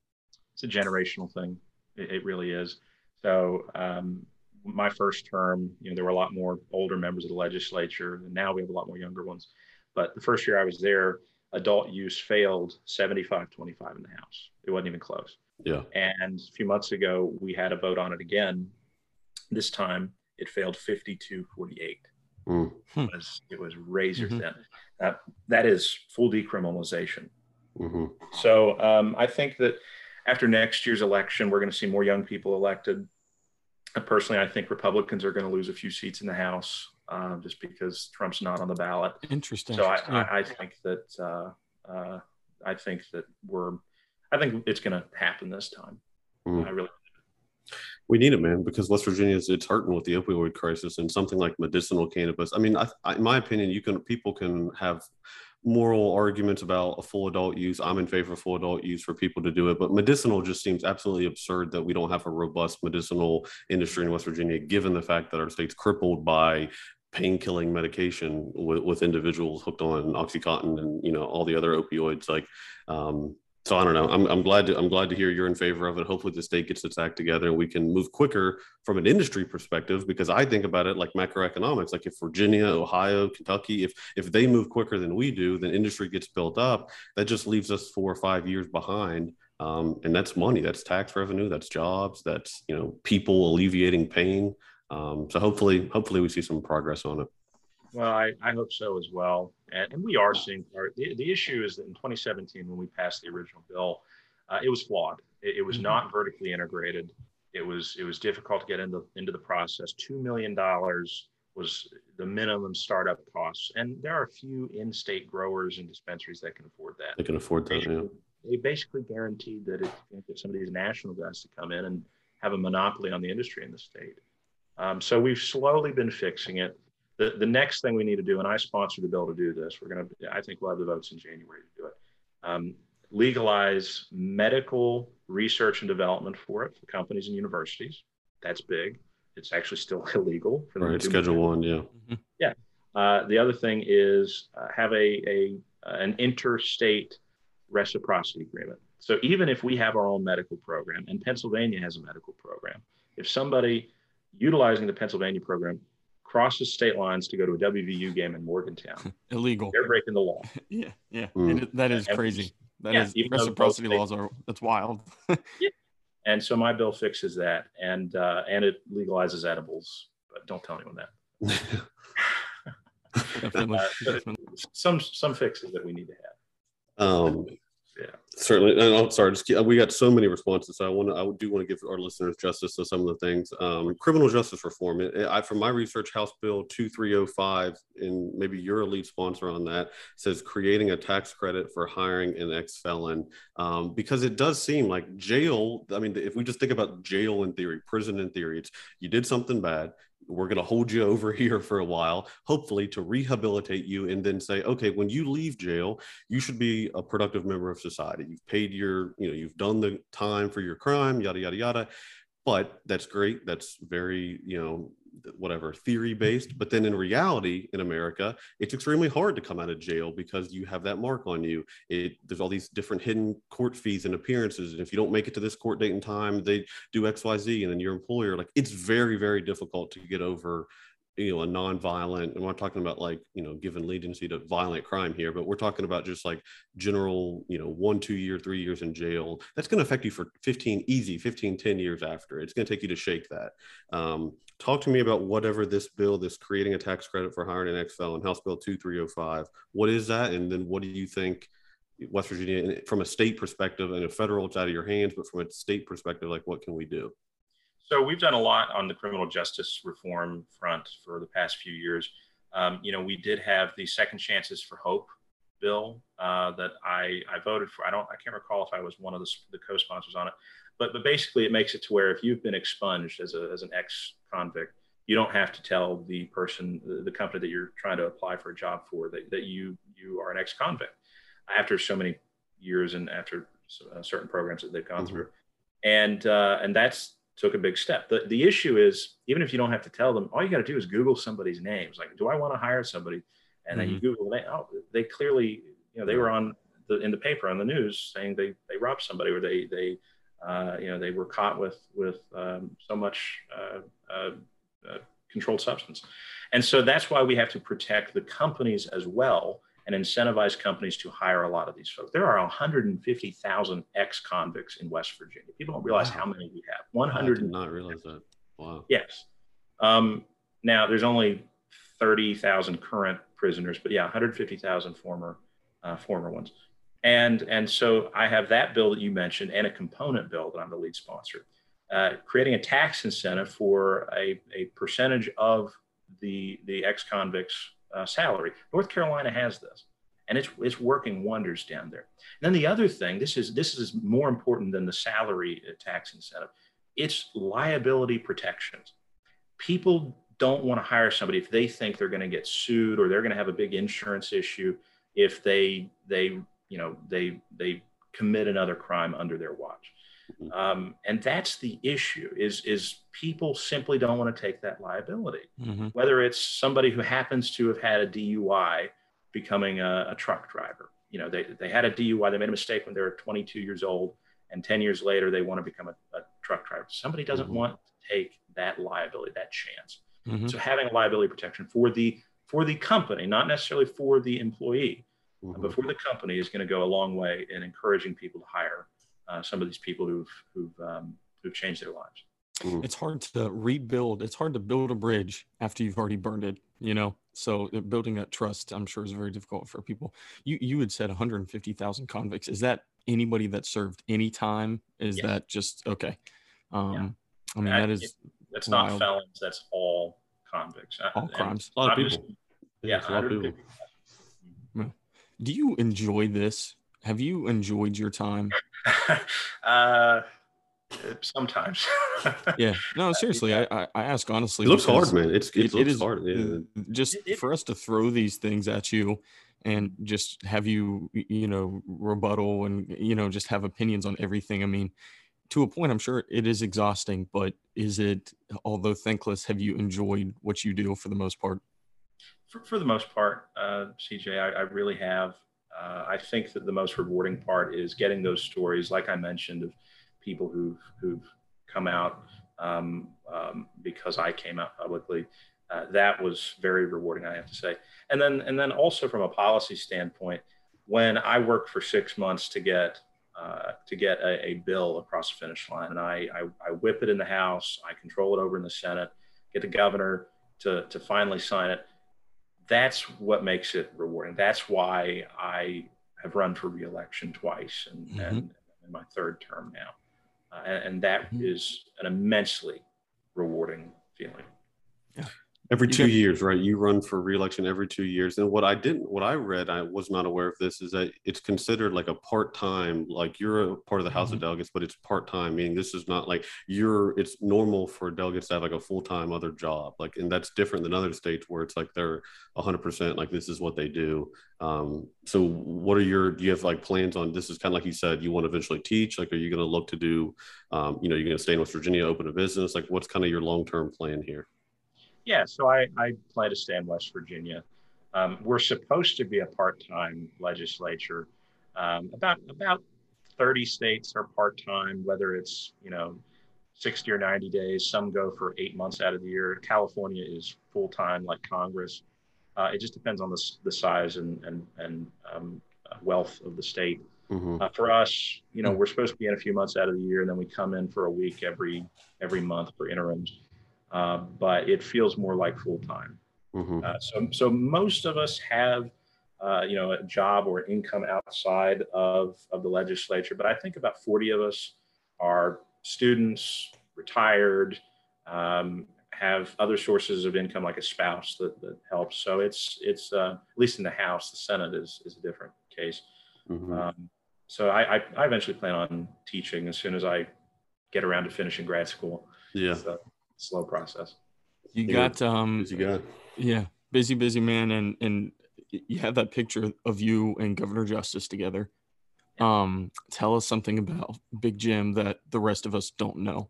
it's a generational thing. It, it really is. So um, my first term, you know, there were a lot more older members of the legislature, and now we have a lot more younger ones. But the first year I was there, adult use failed 75 25 in the House. It wasn't even close. Yeah. And a few months ago, we had a vote on it again. This time it failed 52 48. Mm. It, was, it was razor mm-hmm. thin. That, that is full decriminalization. Mm-hmm. So um, I think that after next year's election, we're going to see more young people elected personally, I think Republicans are going to lose a few seats in the House uh, just because Trump's not on the ballot. Interesting. So I, yeah. I, I think that uh, uh, I think that we're I think it's going to happen this time. Mm. I really we need it, man, because West Virginia is it's hurting with the opioid crisis and something like medicinal cannabis. I mean, I, I, in my opinion, you can people can have moral arguments about a full adult use. I'm in favor of full adult use for people to do it, but medicinal just seems absolutely absurd that we don't have a robust medicinal industry in West Virginia, given the fact that our state's crippled by pain killing medication with, with, individuals hooked on oxycontin and you know all the other opioids like um, so I don't know. I'm, I'm glad to I'm glad to hear you're in favor of it. Hopefully the state gets its act together and we can move quicker from an industry perspective because I think about it like macroeconomics. Like if Virginia, Ohio, Kentucky, if if they move quicker than we do, then industry gets built up. That just leaves us four or five years behind. Um, and that's money, that's tax revenue, that's jobs, that's you know people alleviating pain. Um, so hopefully, hopefully we see some progress on it. Well, I, I hope so as well. And, and we are seeing part. The, the issue is that in 2017, when we passed the original bill, uh, it was flawed. It, it was mm-hmm. not vertically integrated. It was it was difficult to get into into the process. Two million dollars was the minimum startup costs, and there are a few in-state growers and dispensaries that can afford that. They can afford that. Yeah. They basically guaranteed that if you get some of these national guys to come in and have a monopoly on the industry in the state. Um, so we've slowly been fixing it the, the next thing we need to do, and I sponsor the bill to do this, we're going to, I think we'll have the votes in January to do it. Um, legalize medical research and development for it for companies and universities. That's big. It's actually still illegal. For right, Schedule One, yeah. Mm-hmm. Yeah. Uh, the other thing is uh, have a, a uh, an interstate reciprocity agreement. So even if we have our own medical program, and Pennsylvania has a medical program, if somebody utilizing the Pennsylvania program crosses state lines to go to a WVU game in Morgantown. Illegal. They're breaking the law. yeah, yeah, mm. that is and crazy. That yeah, is reciprocity laws are that's wild. yeah. And so my bill fixes that, and uh, and it legalizes edibles. But don't tell anyone that. definitely, uh, definitely. Some some fixes that we need to have. Um, yeah, certainly. And I'm sorry, just we got so many responses. So I want to, I do want to give our listeners justice to some of the things. Um, criminal justice reform. It, I, from my research, House Bill 2305, and maybe you're a lead sponsor on that, says creating a tax credit for hiring an ex felon. Um, because it does seem like jail. I mean, if we just think about jail in theory, prison in theory, it's you did something bad, we're going to hold you over here for a while, hopefully to rehabilitate you and then say, okay, when you leave jail, you should be a productive member of society. You've paid your, you know, you've done the time for your crime, yada, yada, yada. But that's great. That's very, you know, whatever theory based but then in reality in america it's extremely hard to come out of jail because you have that mark on you. It there's all these different hidden court fees and appearances and if you don't make it to this court date and time they do xyz and then your employer like it's very very difficult to get over you know a non-violent and we're talking about like you know giving leniency to violent crime here but we're talking about just like general you know one two year three years in jail. That's going to affect you for 15 easy 15 10 years after. It's going to take you to shake that. Um, talk to me about whatever this bill this creating a tax credit for hiring an ex-felon house bill 2305 what is that? And then what do you think west virginia from a state perspective and a federal it's out of your hands but from a state perspective like what can we do so we've done a lot on the criminal justice reform front for the past few years. Um, you know, we did have the Second Chances for Hope bill uh, that I, I voted for. I don't, I can't recall if I was one of the, the co-sponsors on it, but but basically it makes it to where if you've been expunged as a as an ex-convict, you don't have to tell the person, the, the company that you're trying to apply for a job for, that, that you you are an ex-convict after so many years and after uh, certain programs that they've gone mm-hmm. through, and uh, and that's took a big step. The, the issue is, even if you don't have to tell them, all you got to do is Google somebody's names. Like, do I want to hire somebody? And then mm-hmm. you Google, they, oh, they clearly, you know, they were on the, in the paper on the news saying they, they robbed somebody or they, they, uh, you know, they were caught with, with um, so much uh, uh, uh controlled substance. And so that's why we have to protect the companies as well and incentivize companies to hire a lot of these folks. There are 150,000 ex-convicts in West Virginia. People don't realize wow. how many we have. 100. I did not realize that. Wow. Yes. Um, now there's only 30,000 current prisoners, but yeah, 150,000 former uh, former ones. And and so I have that bill that you mentioned and a companion bill that I'm the lead sponsor, uh, creating a tax incentive for a, a percentage of the the ex-convicts uh, salary. North Carolina has this. and it's it's working wonders down there. And then the other thing, this is this is more important than the salary uh, tax incentive. It's liability protections. People don't want to hire somebody if they think they're going to get sued or they're going to have a big insurance issue if they they you know they they commit another crime under their watch. Mm-hmm. Um, and that's the issue is is people simply don't want to take that liability mm-hmm. whether it's somebody who happens to have had a dui becoming a, a, truck driver you know they, they had a dui they made a mistake when they were 22 years old and 10 years later they want to become a, a truck driver somebody doesn't mm-hmm. want to take that liability that chance mm-hmm. so having liability protection for the for the company not necessarily for the employee mm-hmm. but for the company is going to go a long way in encouraging people to hire uh, some of these people who've who've um, who've changed their lives. Mm-hmm. It's hard to rebuild. It's hard to build a bridge after you've already burned it. You know, so uh, building that trust, I'm sure, is very difficult for people. You you had said 150,000 convicts. Is that anybody that served any time? Is yes. that just okay? Um, yeah. I mean, that, that is that's wild. not felons. That's all convicts. Uh, all crimes. A lot of people. Just, yeah, a lot of people. Do you enjoy this? Have you enjoyed your time? uh, sometimes. yeah. No, seriously, I, I, I ask honestly. It looks hard, man. It's, it, it, it is hard. Yeah. Just it, for us to throw these things at you and just have you, you know, rebuttal and, you know, just have opinions on everything. I mean, to a point, I'm sure it is exhausting, but is it, although thankless, have you enjoyed what you do for the most part? For, for the most part, uh, CJ, I, I really have. Uh, I think that the most rewarding part is getting those stories, like I mentioned, of people who've who've come out um, um, because I came out publicly. Uh, that was very rewarding, I have to say. And then and then also from a policy standpoint, when I worked for six months to get uh, to get a, a, bill across the finish line, and I, I, I whip it in the House, I control it over in the Senate, get the governor to to finally sign it that's what makes it rewarding. That's why I have run for reelection twice and, mm-hmm. and in my third term now. Uh, and, and, that mm-hmm. is an immensely rewarding feeling. Yeah every two years right? You run for reelection every two years. And what i didn't what i read i was not aware of this is that it's considered like a part-time like you're a part of the house mm-hmm. of delegates but it's part-time meaning this is not like you're it's normal for delegates to have like a full-time other job. Like and that's different than other states where it's like they're 100% like this is what they do. Um so what are your do you have like plans on this is kind of like you said you want to eventually teach like are you going to look to do um you know you're going to stay in west virginia open a business? Like what's kind of your long-term plan here yeah, so I, I plan to stay in West Virginia. Um, we're supposed to be a part-time legislature. Um, about about 30 states are part-time, whether it's you know 60 or 90 days. Some go for eight months out of the year. California is full-time, like Congress. Uh, it just depends on the, the size and and and um, wealth of the state. Mm-hmm. Uh, for us, you know, we're supposed to be in a few months out of the year, and then we come in for a week every every month for interims. Uh, but it feels more like full time. Mm-hmm. Uh, so, so most of us have, uh, you know, a job or income outside of, of the legislature, but I think about 40 of us are students, retired, um, have other sources of income like a spouse that, that helps. So it's, it's uh, at least in the House, the Senate is, is a different case. Mm-hmm. Um, so I, I, I, eventually plan on teaching as soon as I get around to finishing grad school. Yeah. So, slow process. You got um busy guy. Yeah, busy, busy man, and and you have that picture of you and Governor Justice together. Um, tell us something about Big Jim that the rest of us don't know.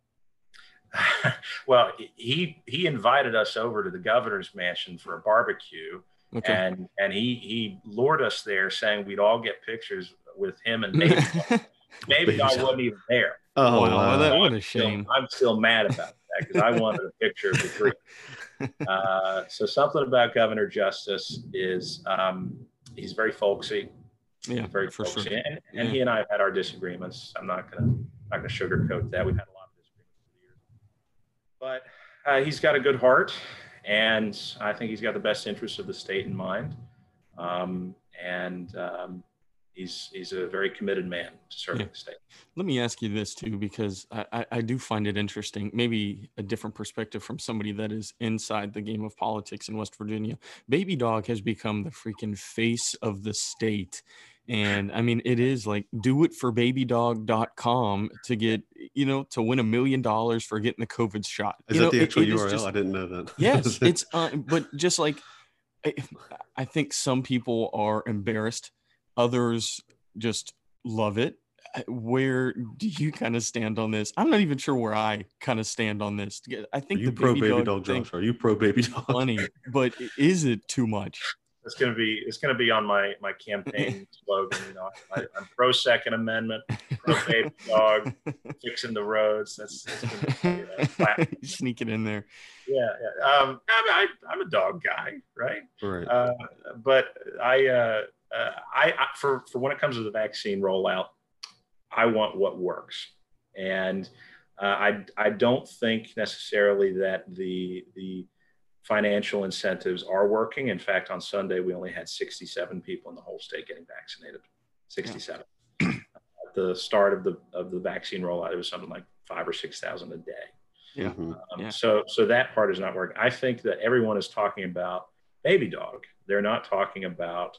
well, he he invited us over to the governor's mansion for a barbecue, okay. and and he he lured us there, saying we'd all get pictures with him and maybe maybe I wasn't even there. Oh, wow. that, what a shame! Still, I'm still mad about that because I wanted a picture of the three. Uh, so something about Governor Justice is um, he's very folksy. Yeah, very folksy. Sure. And, and yeah. he and I have had our disagreements. I'm not gonna not gonna sugarcoat that. We've had a lot of disagreements over the years, but uh, he's got a good heart, and I think he's got the best interests of the state in mind. Um, and um, he's he's a very committed man to serving yeah. the state. Let me ask you this too, because I, I, I do find it interesting, maybe a different perspective from somebody that is inside the game of politics in West Virginia. Baby Dog has become the freaking face of the state. And I mean, it is like do it for babydog.com to get, you know, to win a million dollars for getting the COVID shot. Is you that know, the actual it, it URL? Just, I didn't know that. yes, it's, uh, but just like, I, I think some people are embarrassed others just love it. Uh, where do you kind of stand on this? I'm not even sure where i kind of stand on this. I think are you the pro baby, baby dog, dog Josh? are you pro baby dog? Funny but is it too much? It's going to be it's going to be on my my campaign slogan you know. I, am pro second amendment pro baby dog fixing the roads. That's, that's be, sneak it in there. Yeah, yeah. um I, am a dog guy right? Right. Uh, but i uh uh, I, I, for for when it comes to the vaccine rollout, I want what works, and uh, I I don't think necessarily that the the financial incentives are working. In fact, on Sunday we only had 67 people in the whole state getting vaccinated. 67. Yeah. At the start of the of the vaccine rollout, it was something like five or six thousand a day. Yeah. Mm-hmm. Um, yeah. So so that part is not working. I think that everyone is talking about baby dog. They're not talking about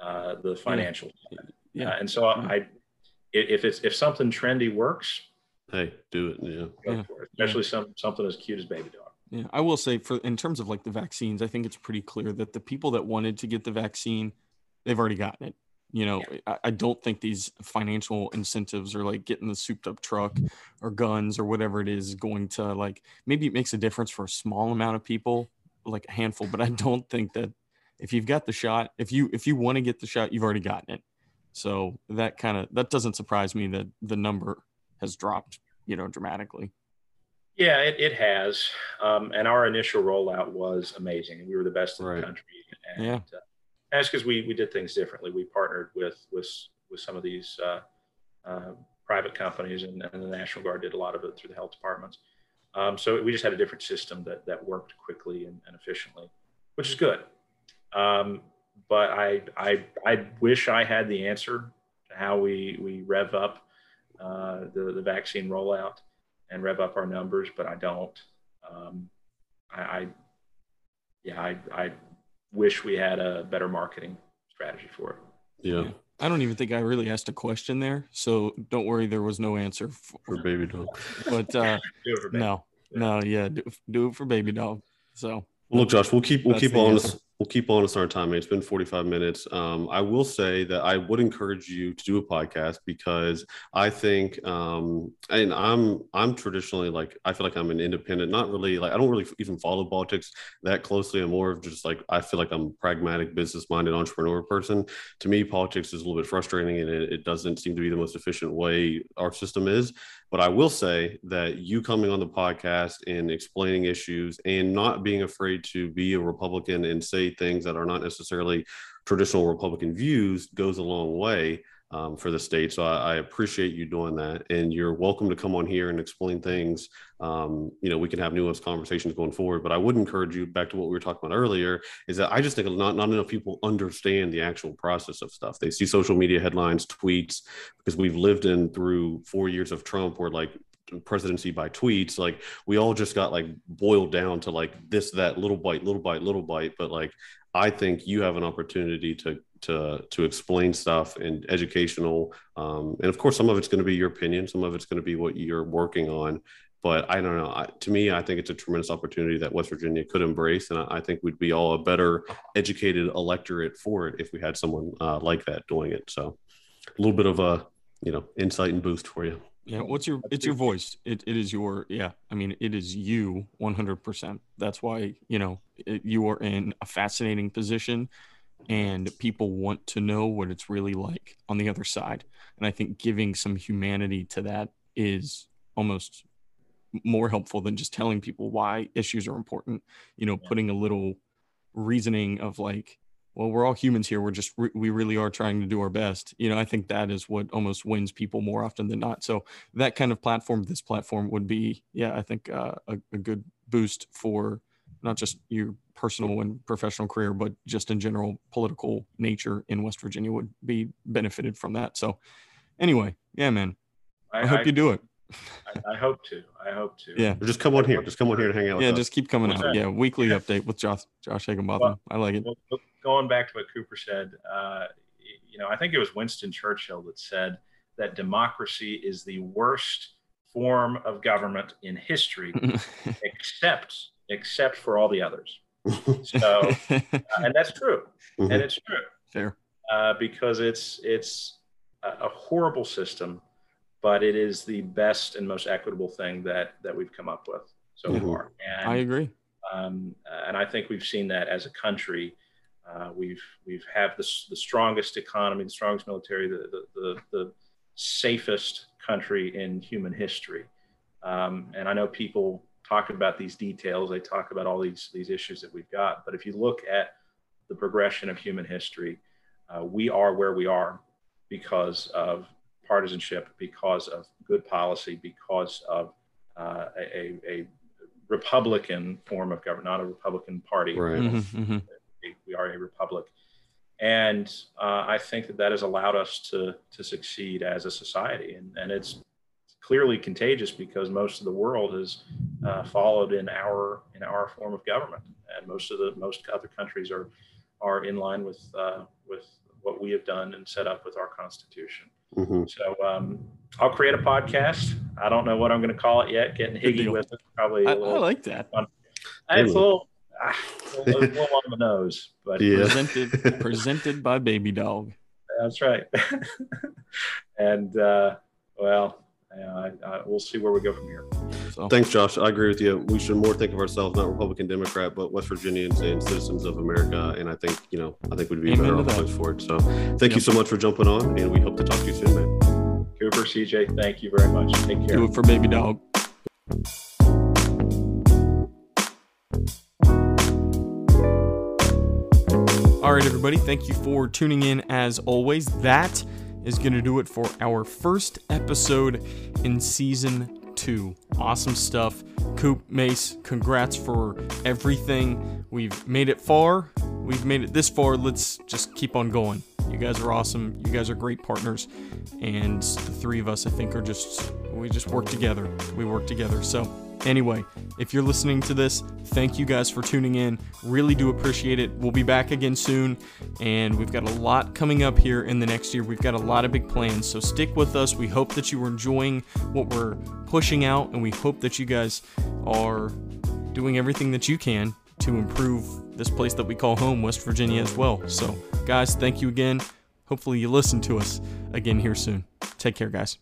uh, the financial yeah. yeah. Uh, and so yeah. I, if it's if something trendy works, hey, do it. Yeah, yeah. It, especially some something as cute as baby dog. Yeah, I will say for in terms of like the vaccines, I think it's pretty clear that the people that wanted to get the vaccine, they've already gotten it. You know, I, I don't think these financial incentives or like getting the souped up truck or guns or whatever it is going to like maybe it makes a difference for a small amount of people, like a handful, but I don't think that if you've got the shot, if you if you want to get the shot, you've already gotten it. So that kind of that doesn't surprise me that the number has dropped, you know, dramatically. Yeah, it, it has. Um, and our initial rollout was amazing. We were the best in right. the country. And, yeah. Uh, that's because we, we did things differently. We partnered with with with some of these uh, uh, private companies, and, and, the National Guard did a lot of it through the health departments. Um, so we just had a different system that that worked quickly and, and efficiently, which is good. Um, but I, I, I wish I had the answer to how we, we rev up uh, the, the vaccine rollout and rev up our numbers, but I don't. Um, I, I, yeah, I, I wish we had a better marketing strategy for it. Yeah. yeah. I don't even think I really asked a question there, so don't worry. There was no answer for, for baby dog. But uh, no, yeah. no, yeah, do, do, it for baby dog. So look, Josh, we'll keep we'll keep on this we'll keep on us our time. It's been 45 minutes. Um, I will say that I would encourage you to do a podcast because I think, um, and I'm I'm traditionally like I feel like I'm an independent, not really like I don't really even follow politics that closely. I'm more of just like I feel like I'm pragmatic, business minded entrepreneur person. To me, politics is a little bit frustrating, and it, it doesn't seem to be the most efficient way our system is. But I will say that you coming on the podcast and explaining issues and not being afraid to be a Republican and say things that are not necessarily traditional Republican views goes a long way um, for the state. So I, I, appreciate you doing that, and you're welcome to come on here and explain things. Um, you know, we can have nuanced conversations going forward. But I would encourage you back to what we were talking about earlier is that I just think not not enough people understand the actual process of stuff. They see social media headlines, tweets, because we've lived in through four years of Trump, where like presidency by tweets like we all just got like boiled down to like this that little bite little bite little bite. But like i think you have an opportunity to to to explain stuff and educational um, and of course some of it's going to be your opinion some of it's going to be what you're working on. But i don't know I, to me i think it's a tremendous opportunity that west virginia could embrace and i, I think we'd be all a better educated electorate for it if we had someone uh, like that doing it. So a little bit of a you know insight and boost for you yeah what's your it's your voice it, it is your yeah i mean it is you 100% that's why you know it, you are in a fascinating position and people want to know what it's really like on the other side. And I think giving some humanity to that is almost more helpful than just telling people why issues are important. You know, yeah. putting a little reasoning of like, well, we're all humans here. We're just, we really are trying to do our best. You know, I think that is what almost wins people more often than not. So that kind of platform, this platform would be, yeah, I think uh, a, a good boost for not just your personal and professional career, but just in general political nature in West Virginia would be benefited from that. So, anyway, yeah, man, I, I hope I, you do it. I, I, hope to. I hope to. Yeah, just come on here. Just come on here and hang out. Yeah, just keep coming out. Yeah, weekly yeah. update with Josh Josh Higginbotham. Well, I like it. Well, going back to what Cooper said, uh, you know, I think it was Winston Churchill that said that democracy is the worst form of government in history, except except for all the others. So, uh, and that's true, mm-hmm. and it's true. Fair. Uh, because it's it's a, a, horrible system, but it is the best and most equitable thing that that we've come up with so mm-hmm. far. And, I agree. Um, and I think we've seen that as a country. Uh, we've we've have the, the strongest economy, the strongest military, the the, the, the safest country in human history. Um, and I know people talk about these details. They talk about all these these issues that we've got. But if you look at the progression of human history, uh, we are where we are because of partisanship, because of good policy, because of uh, a, a, Republican form of government, not a Republican Party. Right. Mm-hmm, mm-hmm. We are a republic, and uh, I think that that has allowed us to to succeed as a society, and and it's clearly contagious because most of the world has uh, followed in our in our form of government, and most of the most other countries are are in line with uh, with what we have done and set up with our constitution. Mm-hmm. So um, I'll create a podcast. I don't know what I'm going to call it yet. Getting higgy with it, probably. I, I like that. Fun. It's a little, ah, a little, a little on the nose, but yeah. presented presented by Baby Dog. That's right. and uh, well, I, I, we'll see where we go from here. So. Thanks, Josh. I agree with you. We should more think of ourselves not Republican, Democrat, but West Virginians and citizens of America. And I think you know, I think we'd be Amen better off for it. So, thank yep. you so much for jumping on, and we hope to talk to you soon, man. Cooper, CJ, thank you very much. Take care. Do it for baby dog. All right, everybody. Thank you for tuning in as always. That is going to do it for our first episode in season two. Awesome stuff. Coop, Mace, congrats for everything. We've made it far. We've made it this far. Let's just keep on going. You guys are awesome. You guys are great partners. And the three of us, I think, are just, we just work together. We work together. So, Anyway, if you're listening to this, thank you guys for tuning in. Really do appreciate it. We'll be back again soon, and we've got a lot coming up here in the next year. We've got a lot of big plans, so stick with us. We hope that you are enjoying what we're pushing out, and we hope that you guys are doing everything that you can to improve this place that we call home, West Virginia, as well. So, guys, thank you again. Hopefully, you listen to us again here soon. Take care, guys.